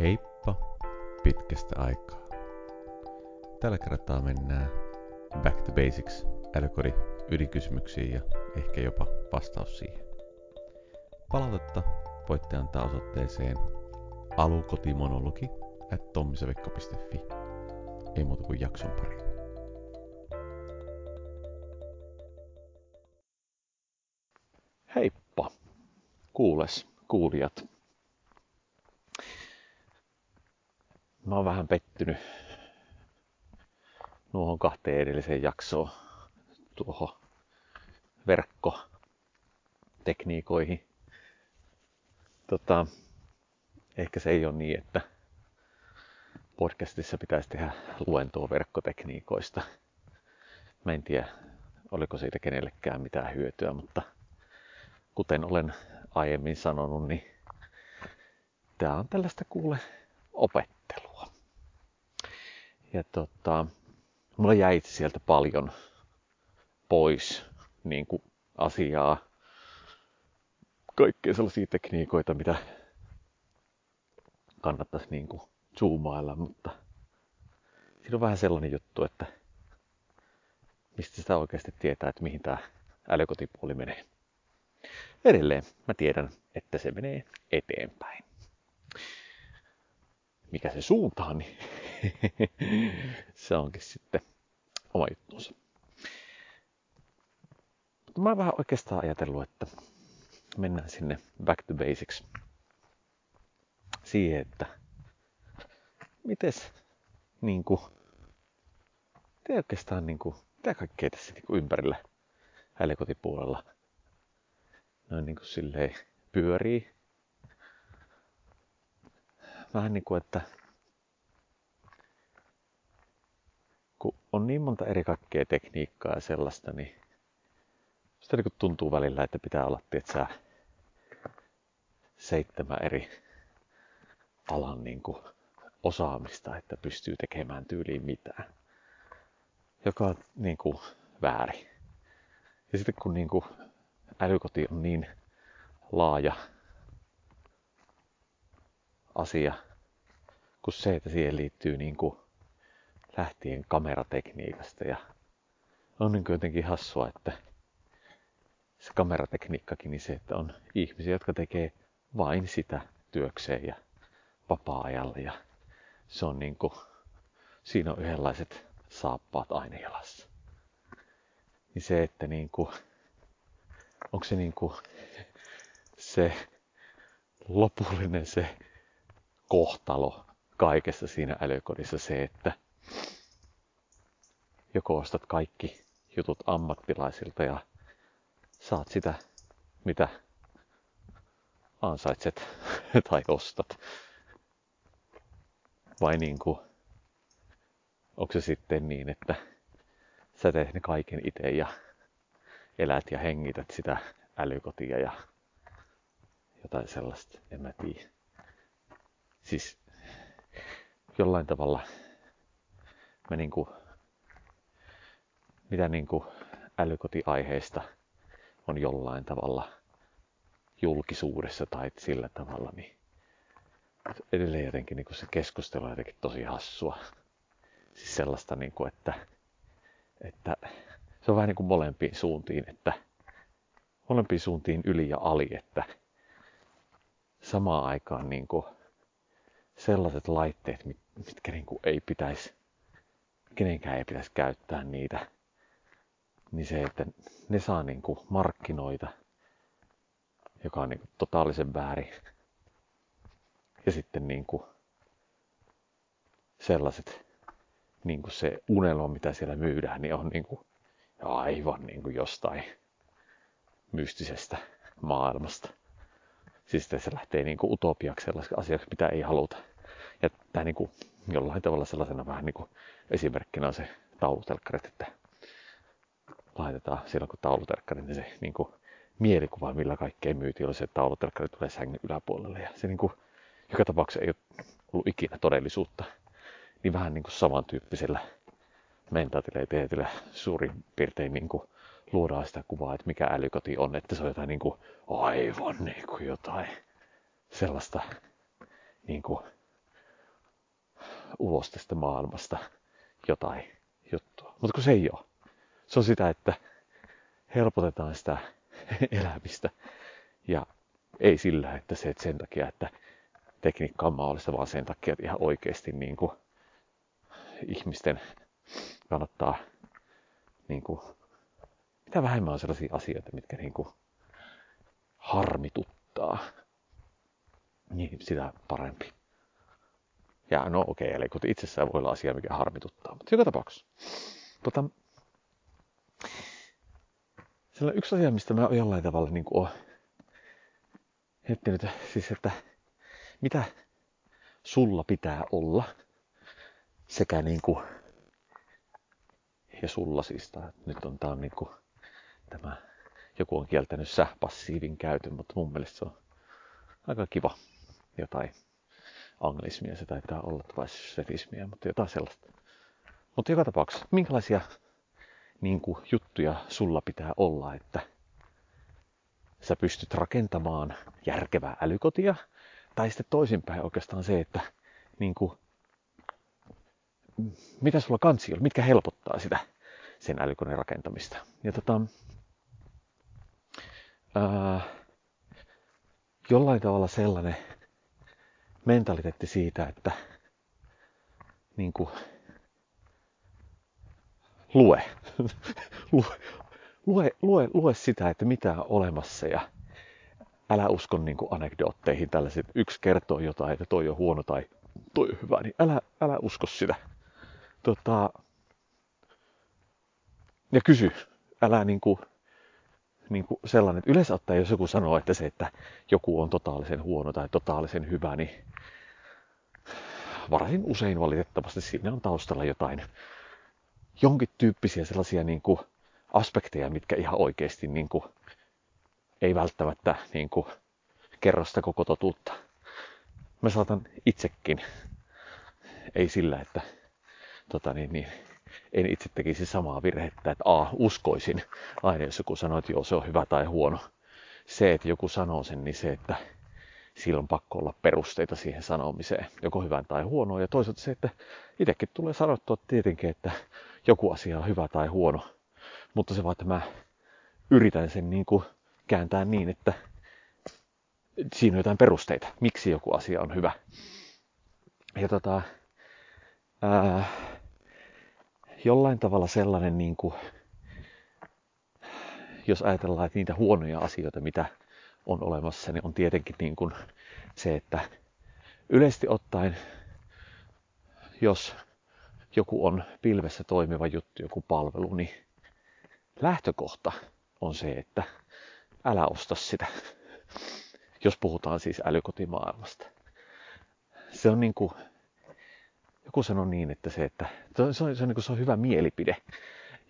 Heippa pitkästä aikaa. Tällä kertaa mennään back to basics älykodin ydinkysymyksiin ja ehkä jopa vastaus siihen. Palautetta voitte antaa osoitteeseen alukotimonologi at tommisavikka.fi. Ei muuta kuin jakson pari. Heippa, kuules, kuulijat. Mä oon vähän pettynyt nuohon kahteen edelliseen jaksoon tuohon verkkotekniikoihin. Tota, ehkä se ei ole niin, että podcastissa pitäisi tehdä luentoa verkkotekniikoista. Mä en tiedä, oliko siitä kenellekään mitään hyötyä, mutta kuten olen aiemmin sanonut, niin tämä on tällaista kuule opettelua. Ja tota, mulla jäi sieltä paljon pois niin kuin asiaa, kaikkea sellaisia tekniikoita, mitä kannattaisi niin kuin zoomailla, mutta siinä on vähän sellainen juttu, että mistä sitä oikeasti tietää, että mihin tämä älykotipuoli menee. Edelleen mä tiedän, että se menee eteenpäin. Mikä se suuntaan, niin se onkin sitten oma juttunsa. Mutta mä oon vähän oikeastaan ajatellut, että mennään sinne back to basics. Siihen, että mites niin mitä oikeastaan niin mitä kaikkea tässä niin kuin ympärillä älykotipuolella noin niin silleen pyörii. Vähän niin kuin, että kun on niin monta eri kaikkea tekniikkaa ja sellaista, niin sitä niin tuntuu välillä, että pitää olla, tietysti, seitsemän eri alan niin kuin osaamista, että pystyy tekemään tyyliin mitään. Joka on niin kuin väärin. Ja sitten kun niin kuin älykoti on niin laaja asia, kuin se, että siihen liittyy niin kuin lähtien kameratekniikasta ja on niin jotenkin hassua, että se kameratekniikkakin, niin se, että on ihmisiä, jotka tekee vain sitä työkseen ja vapaa-ajalla ja se on niin kuin, siinä on yhdenlaiset saappaat aina jalassa. Niin se, että niin kuin, onko se niin kuin se lopullinen se kohtalo kaikessa siinä älykodissa se, että joko ostat kaikki jutut ammattilaisilta ja saat sitä, mitä ansaitset tai ostat. Vai niin kuin, onko se sitten niin, että sä teet ne kaiken itse ja elät ja hengität sitä älykotia ja jotain sellaista, en mä tiedä. Siis jollain tavalla mä niinku, mitä niinku älykotiaiheista on jollain tavalla julkisuudessa tai sillä tavalla, niin edelleen jotenkin niin se keskustelu on jotenkin tosi hassua. Siis sellaista, niin kuin, että, että se on vähän niin kuin molempiin suuntiin, että molempiin suuntiin yli ja ali, että samaan aikaan niin kuin sellaiset laitteet, mitkä niin kuin ei pitäisi, kenenkään ei pitäisi käyttää niitä, niin se, että ne saa niin kuin markkinoita, joka on niin kuin totaalisen väärin. Ja sitten niin kuin sellaiset, niin kuin se unelma, mitä siellä myydään, niin on niin kuin aivan niin kuin jostain mystisestä maailmasta. Siis se lähtee niin kuin utopiaksi sellaiseksi asiaksi, mitä ei haluta. Ja tämä niin kuin jollain tavalla sellaisena vähän niin kuin esimerkkinä on se taulutelkkarit, että laitetaan silloin kun taulutelkkari, niin se niin kuin mielikuva, millä kaikkea myytiin, oli se, että taulutelkkari tulee sängyn yläpuolelle. Ja se niin kuin, joka tapauksessa ei ole ollut ikinä todellisuutta. Niin vähän niin kuin samantyyppisellä mentaaliteetillä suurin piirtein niin kuin luodaan sitä kuvaa, että mikä älykoti on, että se on jotain niin kuin, aivan niin kuin jotain sellaista niin kuin ulos tästä maailmasta jotain juttua. Mutta kun se ei ole. Se on sitä, että helpotetaan sitä elämistä. Ja ei sillä, että se että sen takia, että tekniikka on mahdollista, vaan sen takia, että ihan oikeasti niin kuin, ihmisten kannattaa niin kuin, mitä vähemmän on sellaisia asioita, mitkä niin kuin, harmituttaa, niin sitä parempi. Ja no okei, okay, eli kun itsessään voi olla asia, mikä harmituttaa, mutta joka tapauksessa. Tota, sellainen yksi asia, mistä mä jollain tavalla niin kuin miettinyt, siis että mitä sulla pitää olla sekä niin kuin, ja sulla siis, nyt on tää on niin kuin, tämä, joku on kieltänyt sä passiivin käytön, mutta mun mielestä se on aika kiva jotain anglismia, se taitaa olla vai sefismiä, mutta jotain sellaista. Mutta joka tapauksessa, minkälaisia niin kuin, juttuja sulla pitää olla, että sä pystyt rakentamaan järkevää älykotia, tai sitten toisinpäin oikeastaan se, että niin kuin, mitä sulla kansi on, mitkä helpottaa sitä sen älykoneen rakentamista. Ja tota, ää, jollain tavalla sellainen mentaliteetti siitä, että niin kuin, lue. lue, lue, lue, lue sitä, että mitä on olemassa ja älä usko niin kuin anekdootteihin tällaiset, yksi kertoo jotain, että toi on huono tai toi on hyvä, niin älä, älä usko sitä. Tota, ja kysy, älä niin kuin, niin kuin sellainen, että yleensä ottaen, jos joku sanoo, että se, että joku on totaalisen huono tai totaalisen hyvä, niin varsin usein valitettavasti siinä on taustalla jotain jonkin tyyppisiä sellaisia niin kuin aspekteja, mitkä ihan oikeasti niin kuin, ei välttämättä niin kuin, kerro sitä koko totuutta. Mä saatan itsekin, ei sillä, että tota niin, niin, en itse tekisi samaa virhettä, että A, uskoisin aina, jos joku sanoo, että joo, se on hyvä tai huono. Se, että joku sanoo sen, niin se, että sillä on pakko olla perusteita siihen sanomiseen, joko hyvän tai huonoa. Ja toisaalta se, että itsekin tulee sanottua tietenkin, että joku asia on hyvä tai huono. Mutta se vaan, että mä yritän sen niin kuin kääntää niin, että siinä on jotain perusteita, miksi joku asia on hyvä. Ja tota, ää, jollain tavalla sellainen, niin kuin, jos ajatellaan, että niitä huonoja asioita, mitä on olemassa, niin on tietenkin niin kuin se, että yleisesti ottaen, jos joku on pilvessä toimiva juttu, joku palvelu, niin lähtökohta on se, että älä osta sitä, jos puhutaan siis älykotimaailmasta. Se on niin kuin, joku sanoi niin, että se, että se on, se on, niin kuin, se on hyvä mielipide.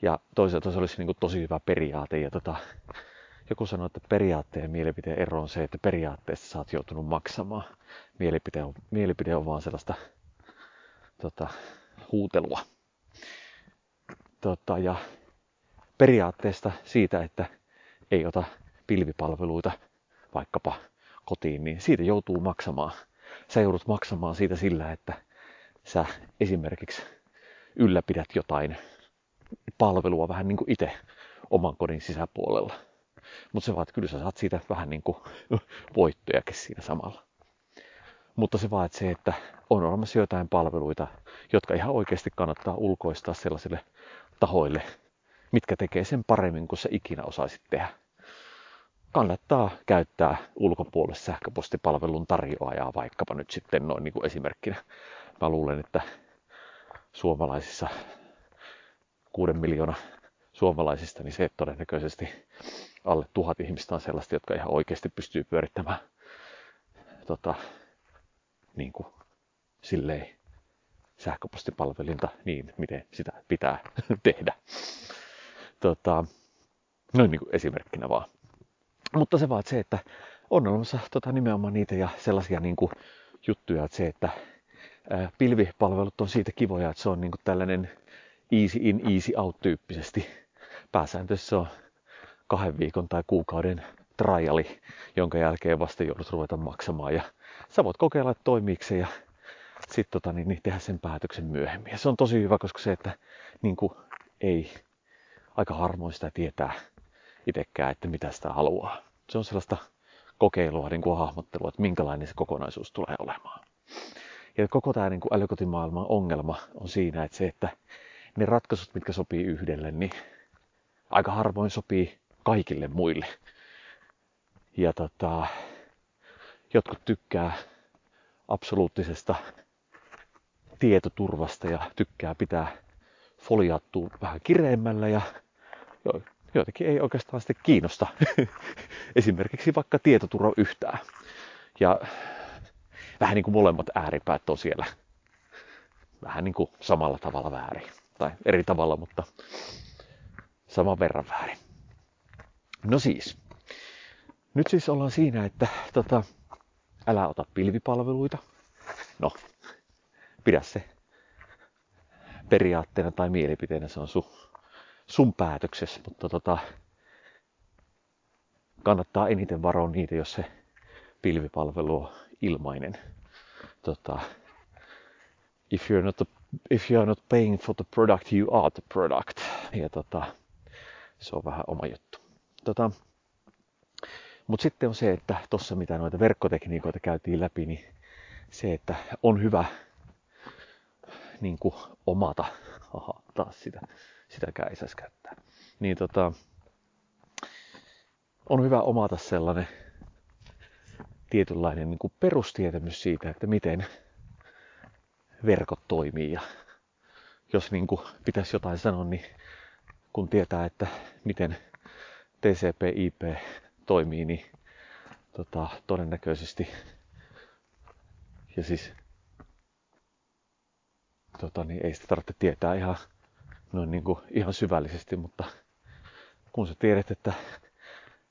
Ja toisaalta se olisi niin kuin tosi hyvä periaate. Ja tota, joku sanoi, että periaatteen ja mielipiteen ero on se, että periaatteessa sä oot joutunut maksamaan. Mielipide on, mielipide on vaan sellaista tota, huutelua. Tota, ja periaatteesta siitä, että ei ota pilvipalveluita vaikkapa kotiin, niin siitä joutuu maksamaan. Sä joudut maksamaan siitä sillä, että sä esimerkiksi ylläpidät jotain palvelua vähän niin kuin itse oman kodin sisäpuolella. Mutta se vaan, että kyllä sä saat siitä vähän niin kuin voittojakin siinä samalla. Mutta se vaan, että se, että on olemassa jotain palveluita, jotka ihan oikeasti kannattaa ulkoistaa sellaisille tahoille, mitkä tekee sen paremmin kuin sä ikinä osaisit tehdä. Kannattaa käyttää ulkopuolelle sähköpostipalvelun tarjoajaa vaikkapa nyt sitten noin niin kuin esimerkkinä. Mä luulen, että suomalaisissa kuuden miljoona suomalaisista, niin se todennäköisesti alle tuhat ihmistä on sellaista, jotka ihan oikeasti pystyy pyörittämään tota, niin kuin, silleen sähköpostipalvelinta niin, miten sitä pitää tehdä. Tota, noin niin kuin esimerkkinä vaan. Mutta se vaan että se, että on olemassa tota, nimenomaan niitä ja sellaisia niin kuin, juttuja, että se, että ää, pilvipalvelut on siitä kivoja, että se on niin kuin, tällainen easy in, easy out tyyppisesti. Pääsääntöisesti se on kahden viikon tai kuukauden triali, jonka jälkeen vasta joudut ruveta maksamaan. Ja sä voit kokeilla, että toimiiko se ja sit, tota, niin, niin tehdä sen päätöksen myöhemmin. Ja se on tosi hyvä, koska se, että niin kuin, ei aika harvoin sitä tietää itsekään, että mitä sitä haluaa. Se on sellaista kokeilua, niin kuin hahmottelua, että minkälainen se kokonaisuus tulee olemaan. Ja koko tämä niin älykotimaailman ongelma on siinä, että se, että ne ratkaisut, mitkä sopii yhdelle, niin aika harvoin sopii kaikille muille. Ja tota, jotkut tykkää absoluuttisesta tietoturvasta ja tykkää pitää foliattua vähän kireemmällä ja joitakin ei oikeastaan sitten kiinnosta. Esimerkiksi vaikka tietoturva yhtään. Ja vähän niin kuin molemmat ääripäät on siellä vähän niin kuin samalla tavalla väärin. Tai eri tavalla, mutta saman verran väärin. No siis, nyt siis ollaan siinä, että tota, älä ota pilvipalveluita. No, pidä se periaatteena tai mielipiteenä, se on sun, sun päätöksessä, mutta tota, kannattaa eniten varoa niitä, jos se pilvipalvelu on ilmainen. Tota, if you're not the, if you're not paying for the product, you are the product. Ja tota, se on vähän oma juttu. Tota, mutta sitten on se, että tuossa mitä noita verkkotekniikoita käytiin läpi, niin se, että on hyvä niin kuin omata, aha, taas sitä, sitäkään ei saisi käyttää, niin tota, on hyvä omata sellainen tietynlainen niin kuin perustietämys siitä, että miten verkot toimii. Ja jos niin kuin pitäisi jotain sanoa, niin kun tietää, että miten TCP/IP toimii, niin tota, todennäköisesti ja siis tota, niin ei sitä tarvitse tietää ihan, noin niin kuin, ihan syvällisesti, mutta kun sä tiedät, että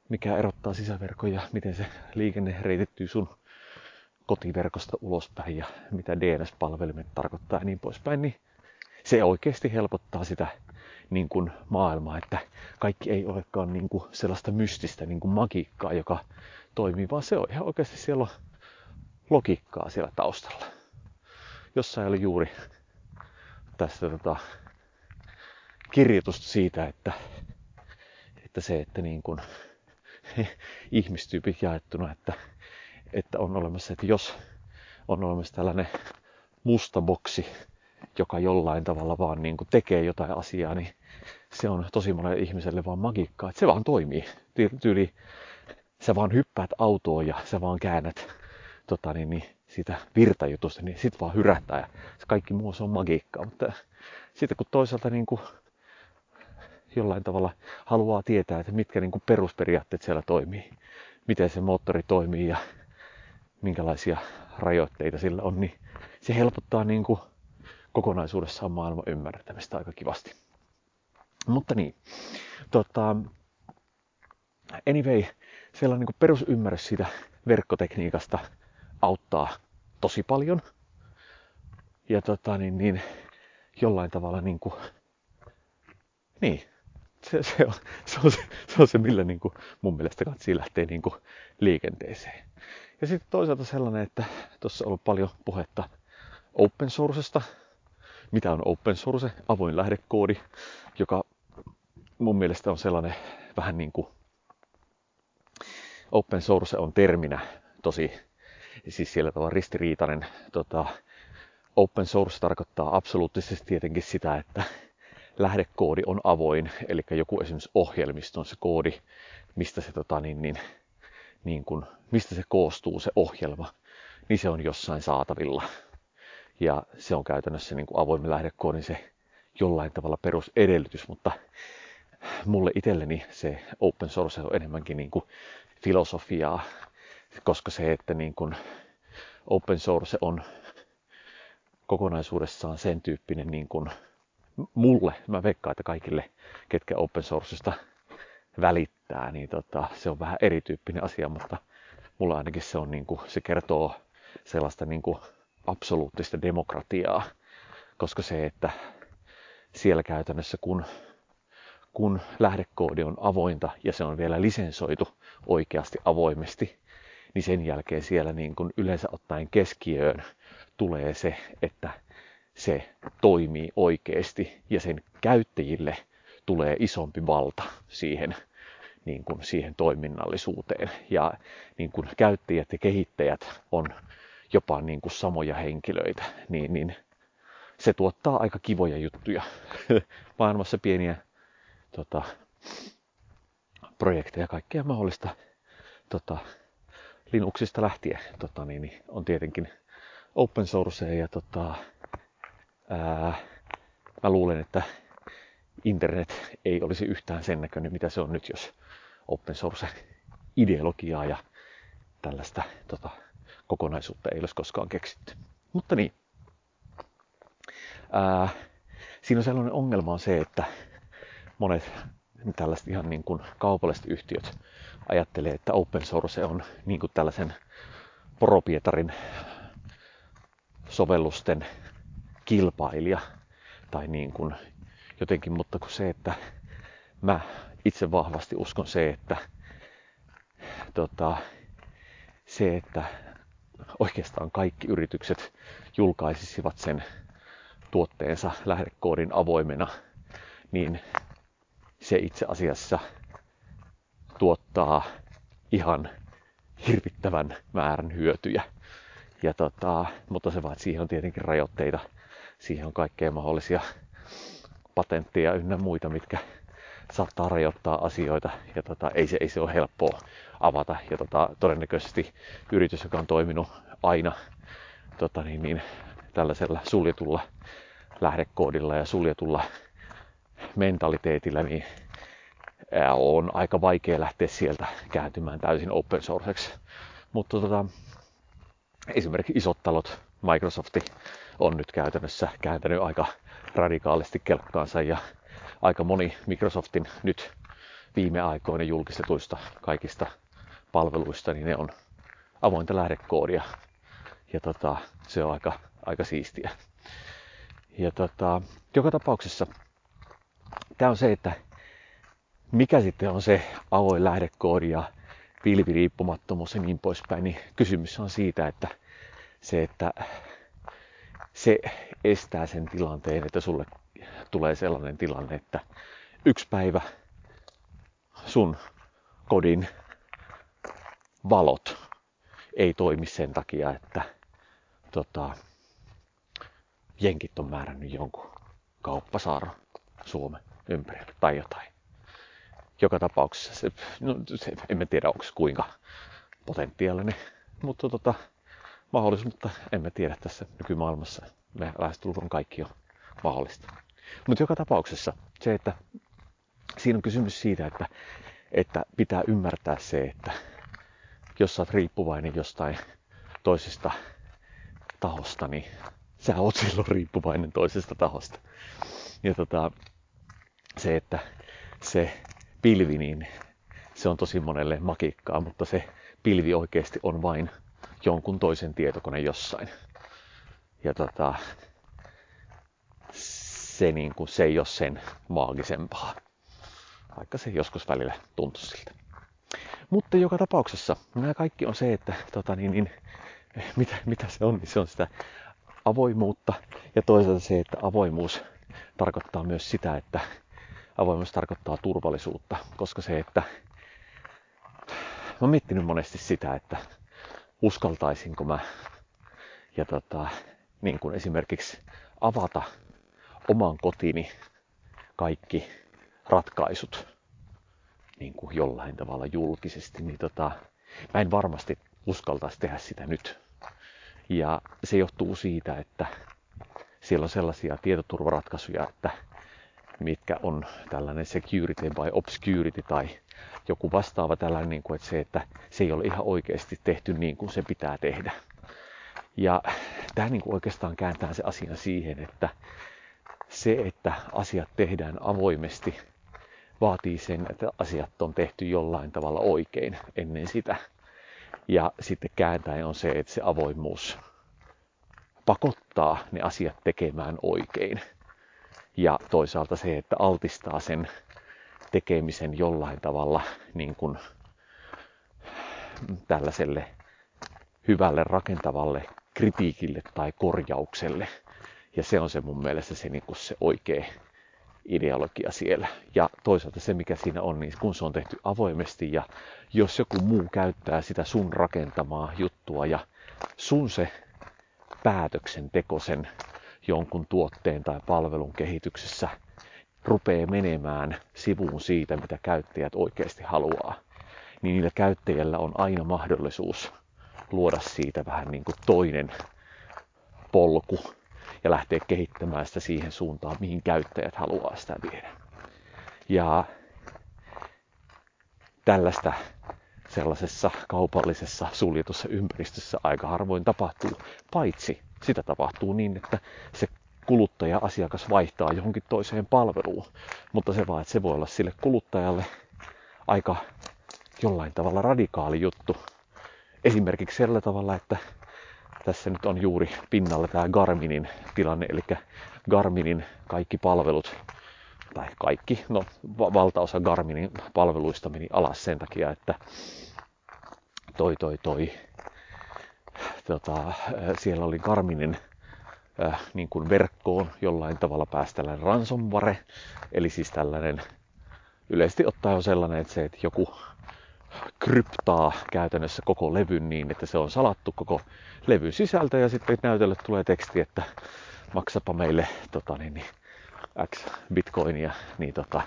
mikä erottaa sisäverkon ja miten se liikenne reitittyy sun kotiverkosta ulospäin ja mitä DNS-palvelimet tarkoittaa ja niin poispäin, niin se oikeasti helpottaa sitä niin kuin maailmaa, että kaikki ei olekaan niin kuin sellaista mystistä niin kuin magiikkaa, joka toimii, vaan se on ihan oikeasti siellä on logiikkaa siellä taustalla. Jossain oli juuri tästä tota, kirjoitusta siitä, että, että se, että niin kuin ihmistyypit jaettuna, että, että on olemassa, että jos on olemassa tällainen musta boksi, joka jollain tavalla vaan niin kuin tekee jotain asiaa, niin se on tosi monelle ihmiselle vaan magiikkaa. Että se vaan toimii. Tyyli, sä vaan hyppäät autoon ja sä vaan käännät tota, niin, niin, sitä virtajutusta, niin sit vaan hyrähtää ja se kaikki muu se on magiikkaa. Mutta sitten kun toisaalta niin kuin jollain tavalla haluaa tietää, että mitkä niin kuin perusperiaatteet siellä toimii, miten se moottori toimii ja minkälaisia rajoitteita sillä on, niin se helpottaa niin kuin kokonaisuudessaan maailman ymmärtämistä aika kivasti. Mutta niin, tota, anyway, sellainen niin perusymmärrys siitä verkkotekniikasta auttaa tosi paljon. Ja tota, niin, niin, jollain tavalla niin kuin, niin, se, se, on, se, on se, se on se, millä niin kuin, mun mielestä katsi lähtee niin kuin, liikenteeseen. Ja sitten toisaalta sellainen, että tuossa on ollut paljon puhetta open sourcesta, mitä on open source, avoin lähdekoodi, joka mun mielestä on sellainen vähän niin kuin open source on terminä tosi, siis sillä tavalla ristiriitainen. Tota, open source tarkoittaa absoluuttisesti tietenkin sitä, että lähdekoodi on avoin, eli joku esimerkiksi on se koodi, mistä se, tota, niin, niin, niin kun, mistä se koostuu se ohjelma, niin se on jossain saatavilla. Ja se on käytännössä niin kuin avoimen lähdekoodin se jollain tavalla perusedellytys, mutta mulle itselleni se open source on enemmänkin niin kuin filosofiaa, koska se, että niin kuin open source on kokonaisuudessaan sen tyyppinen niin kuin mulle, mä veikkaan, että kaikille, ketkä open sourcesta välittää, niin tota, se on vähän erityyppinen asia, mutta mulla ainakin se on niin kuin, se kertoo sellaista niin kuin absoluuttista demokratiaa, koska se, että siellä käytännössä kun, kun lähdekoodi on avointa ja se on vielä lisensoitu oikeasti avoimesti, niin sen jälkeen siellä niin kuin yleensä ottaen keskiöön tulee se, että se toimii oikeasti ja sen käyttäjille tulee isompi valta siihen, niin kuin siihen toiminnallisuuteen. Ja niin kuin käyttäjät ja kehittäjät on jopa niin kuin samoja henkilöitä, niin, niin se tuottaa aika kivoja juttuja. Maailmassa pieniä tota, projekteja, kaikkea mahdollista tota, Linuxista lähtien tota, niin, niin, on tietenkin open source ja tota, ää, mä luulen, että internet ei olisi yhtään sen näköinen, mitä se on nyt, jos open source ideologiaa ja tällaista tota, kokonaisuutta ei olisi koskaan keksitty. Mutta niin, ää, siinä on sellainen ongelma on se, että monet tällaiset ihan niin kuin kaupalliset yhtiöt ajattelee, että open source on niin kuin tällaisen poropietarin sovellusten kilpailija tai niin kuin jotenkin, mutta kun se, että mä itse vahvasti uskon se, että tota, se, että oikeastaan kaikki yritykset julkaisisivat sen tuotteensa lähdekoodin avoimena, niin se itse asiassa tuottaa ihan hirvittävän määrän hyötyjä. Ja tota, mutta se vaan, siihen on tietenkin rajoitteita. Siihen on kaikkea mahdollisia patentteja ynnä muita, mitkä saattaa rajoittaa asioita. Ja tota, ei, se, ei se ole helppoa avata. Ja tota, todennäköisesti yritys, joka on toiminut aina tota, niin, niin, tällaisella suljetulla lähdekoodilla ja suljetulla mentaliteetillä, niin on aika vaikea lähteä sieltä kääntymään täysin open sourceksi. Mutta tota, esimerkiksi isot talot, Microsofti on nyt käytännössä kääntänyt aika radikaalisti kelkkaansa ja aika moni Microsoftin nyt viime aikoina julkistetuista kaikista palveluista, niin ne on avointa lähdekoodia. Ja tota, se on aika, aika siistiä. Ja tota, joka tapauksessa tämä on se, että mikä sitten on se avoin lähdekoodi ja pilviriippumattomuus ja niin poispäin, niin kysymys on siitä, että se, että se estää sen tilanteen, että sulle tulee sellainen tilanne, että yksi päivä sun kodin valot ei toimi sen takia, että tota, jenkit on määrännyt jonkun kauppasaaron Suomen ympärillä tai jotain. Joka tapauksessa, se, no, se, emme tiedä onko kuinka potentiaalinen, mutta tota, mahdollisuus, mutta emme tiedä tässä nykymaailmassa. Me lähestulkoon kaikki on mahdollista. Mutta joka tapauksessa se, että siinä on kysymys siitä, että, että pitää ymmärtää se, että jos sä oot riippuvainen jostain toisesta tahosta, niin sä oot silloin riippuvainen toisesta tahosta. Ja tota, se, että se pilvi, niin se on tosi monelle makikkaa, mutta se pilvi oikeasti on vain jonkun toisen tietokone jossain. Ja tota, se, niin kuin, se ei ole sen maagisempaa, vaikka se joskus välillä tuntuu siltä. Mutta joka tapauksessa nämä kaikki on se, että tota, niin, niin, mitä, mitä se on, niin se on sitä avoimuutta ja toisaalta se, että avoimuus tarkoittaa myös sitä, että avoimuus tarkoittaa turvallisuutta, koska se, että mä oon miettinyt monesti sitä, että uskaltaisinko mä ja tota, niin kuin esimerkiksi avata oman kotini kaikki ratkaisut niin kuin jollain tavalla julkisesti, niin tota, mä en varmasti uskaltaisi tehdä sitä nyt. Ja se johtuu siitä, että siellä on sellaisia tietoturvaratkaisuja, että mitkä on tällainen security by obscurity tai joku vastaava tällainen, niin kuin, että se, että se ei ole ihan oikeasti tehty niin kuin se pitää tehdä. Ja tämä niin kuin oikeastaan kääntää se asia siihen, että se, että asiat tehdään avoimesti, vaatii sen, että asiat on tehty jollain tavalla oikein ennen sitä. Ja sitten kääntäen on se, että se avoimuus pakottaa ne asiat tekemään oikein. Ja toisaalta se, että altistaa sen tekemisen jollain tavalla niin kuin tällaiselle hyvälle rakentavalle kritiikille tai korjaukselle. Ja se on se mun mielestä se, niin kuin se oikea ideologia siellä. Ja toisaalta se, mikä siinä on, niin kun se on tehty avoimesti ja jos joku muu käyttää sitä sun rakentamaa juttua ja sun se päätöksenteko sen jonkun tuotteen tai palvelun kehityksessä rupeaa menemään sivuun siitä, mitä käyttäjät oikeasti haluaa, niin niillä käyttäjillä on aina mahdollisuus luoda siitä vähän niin kuin toinen polku ja lähteä kehittämään sitä siihen suuntaan, mihin käyttäjät haluaa sitä viedä. Ja tällaista sellaisessa kaupallisessa suljetussa ympäristössä aika harvoin tapahtuu, paitsi sitä tapahtuu niin, että se kuluttaja, asiakas vaihtaa johonkin toiseen palveluun. Mutta se vaan, että se voi olla sille kuluttajalle aika jollain tavalla radikaali juttu. Esimerkiksi sillä tavalla, että tässä nyt on juuri pinnalla tämä Garminin tilanne, eli Garminin kaikki palvelut, tai kaikki, no valtaosa Garminin palveluista meni alas sen takia, että toi toi toi, tota, siellä oli Garminin äh, niin kuin verkkoon jollain tavalla pääsi tällainen ransomware, eli siis tällainen yleisesti ottaen on sellainen, että se, että joku kryptaa käytännössä koko levyn niin, että se on salattu koko levyn sisältö ja sitten näytölle tulee teksti, että maksapa meille tota, niin, niin, X bitcoinia, niin tota,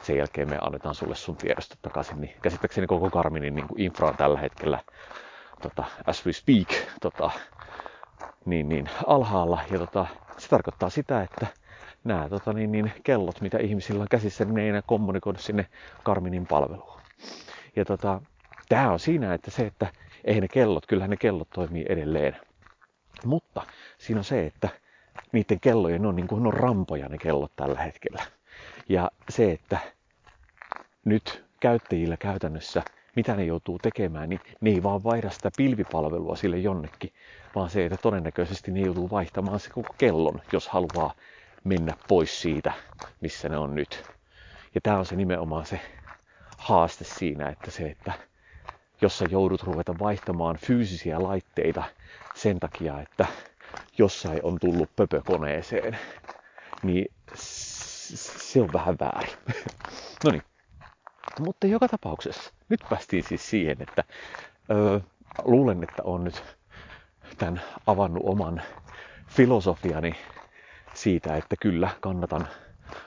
sen jälkeen me annetaan sulle sun tiedostot takaisin. Niin käsittääkseni koko Garminin niin infra on tällä hetkellä tota, as we speak tota, niin, niin, alhaalla. Ja tota, se tarkoittaa sitä, että nämä tota, niin, niin, kellot, mitä ihmisillä on käsissä, niin ne ei enää kommunikoida sinne Garminin palveluun. Ja tota, tämä on siinä, että se, että ei ne kellot, kyllähän ne kellot toimii edelleen. Mutta siinä on se, että niiden kellojen on niin kuin on rampoja ne kellot tällä hetkellä. Ja se, että nyt käyttäjillä käytännössä, mitä ne joutuu tekemään, niin ne ei vaan vaihda sitä pilvipalvelua sille jonnekin, vaan se, että todennäköisesti ne joutuu vaihtamaan se koko kellon, jos haluaa mennä pois siitä, missä ne on nyt. Ja tämä on se nimenomaan se haaste siinä, että se, että jos sä joudut ruveta vaihtamaan fyysisiä laitteita sen takia, että jossain on tullut pöpökoneeseen, niin se on vähän väärin. no niin. Mutta joka tapauksessa, nyt päästiin siis siihen, että öö, luulen, että on nyt tämän avannut oman filosofiani siitä, että kyllä kannatan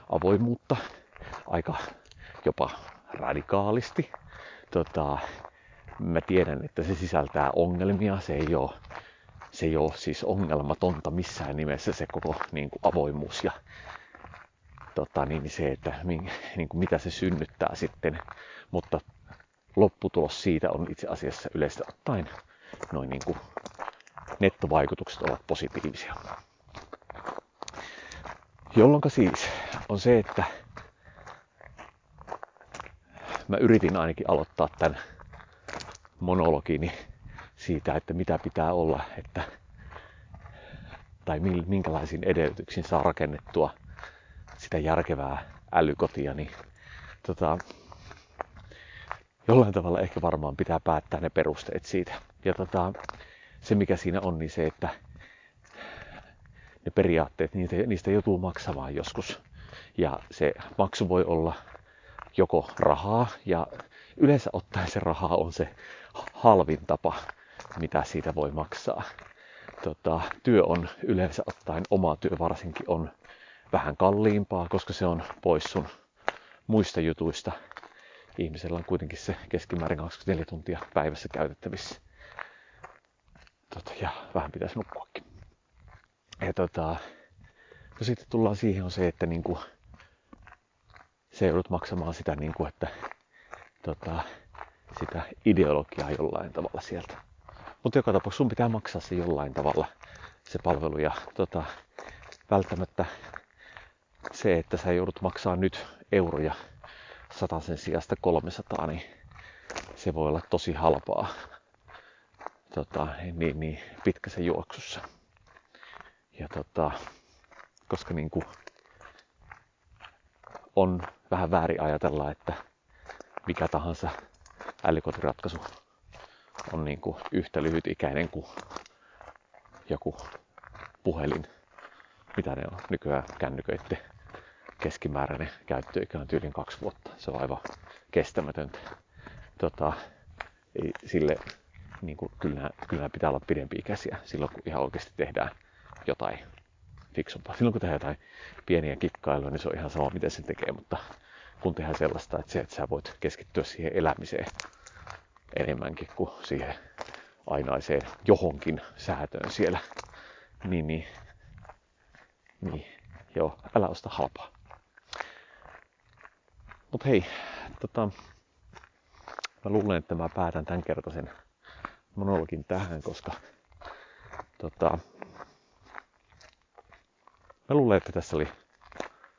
avoimuutta aika jopa radikaalisti. Tota, mä tiedän, että se sisältää ongelmia, se ei ole, se ei ole siis ongelmatonta missään nimessä se koko niin kuin avoimuus ja tota, niin se, että niin kuin mitä se synnyttää sitten, mutta lopputulos siitä on itse asiassa yleistä ottaen noin niin kuin nettovaikutukset ovat positiivisia. Jolloin siis on se, että mä yritin ainakin aloittaa tämän monologini siitä, että mitä pitää olla, että, tai minkälaisiin edellytyksiin saa rakennettua sitä järkevää älykotia, niin tota, jollain tavalla ehkä varmaan pitää päättää ne perusteet siitä. Ja tota, se mikä siinä on, niin se, että ne periaatteet, niistä, niistä joutuu maksamaan joskus. Ja se maksu voi olla joko rahaa, ja yleensä ottaen se raha on se halvin tapa, mitä siitä voi maksaa. Tota, työ on yleensä ottaen, oma työ varsinkin on vähän kalliimpaa, koska se on pois sun muista jutuista. Ihmisellä on kuitenkin se keskimäärin 24 tuntia päivässä käytettävissä. Tota, ja vähän pitäisi nukkuakin. Ja tota, no sitten tullaan siihen on se, että niinku, se joudut maksamaan sitä, niinku, että tota, sitä ideologiaa jollain tavalla sieltä. Mutta joka tapauksessa sun pitää maksaa se jollain tavalla se palvelu ja tota, välttämättä se, että sä joudut maksaa nyt euroja sen sijasta 300, niin se voi olla tosi halpaa tota, niin, niin pitkässä juoksussa. Ja tota, koska niin kuin on vähän väärin ajatella, että mikä tahansa älykotiratkaisu on niin kuin yhtä lyhyt ikäinen kuin joku puhelin, mitä ne on nykyään kännyköitte keskimääräinen käyttöikä on tyylin kaksi vuotta. Se on aivan kestämätöntä. Tota, ei, sille niin kuin, kyllä, kyllä pitää olla pidempiä käsiä silloin, kun ihan oikeasti tehdään jotain fiksumpaa. Silloin, kun tehdään jotain pieniä kikkailuja, niin se on ihan sama, miten se tekee, mutta kun tehdään sellaista, että, se, että sä voit keskittyä siihen elämiseen enemmänkin kuin siihen ainaiseen johonkin säätöön siellä, niin, niin, niin joo, älä osta halpaa. Mut hei, tota, mä luulen, että mä päätän tämän kertaisen monologin tähän, koska tota, mä luulen, että tässä oli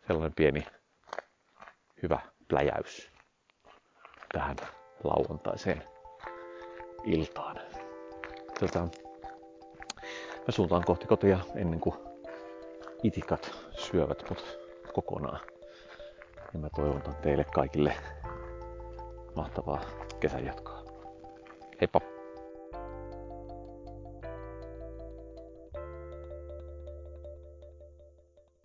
sellainen pieni hyvä pläjäys tähän lauantaiseen iltaan. Tota, mä suuntaan kohti kotia ennen kuin itikat syövät mut kokonaan. Ja mä toivotan teille kaikille mahtavaa kesän jatkoa. Heippa!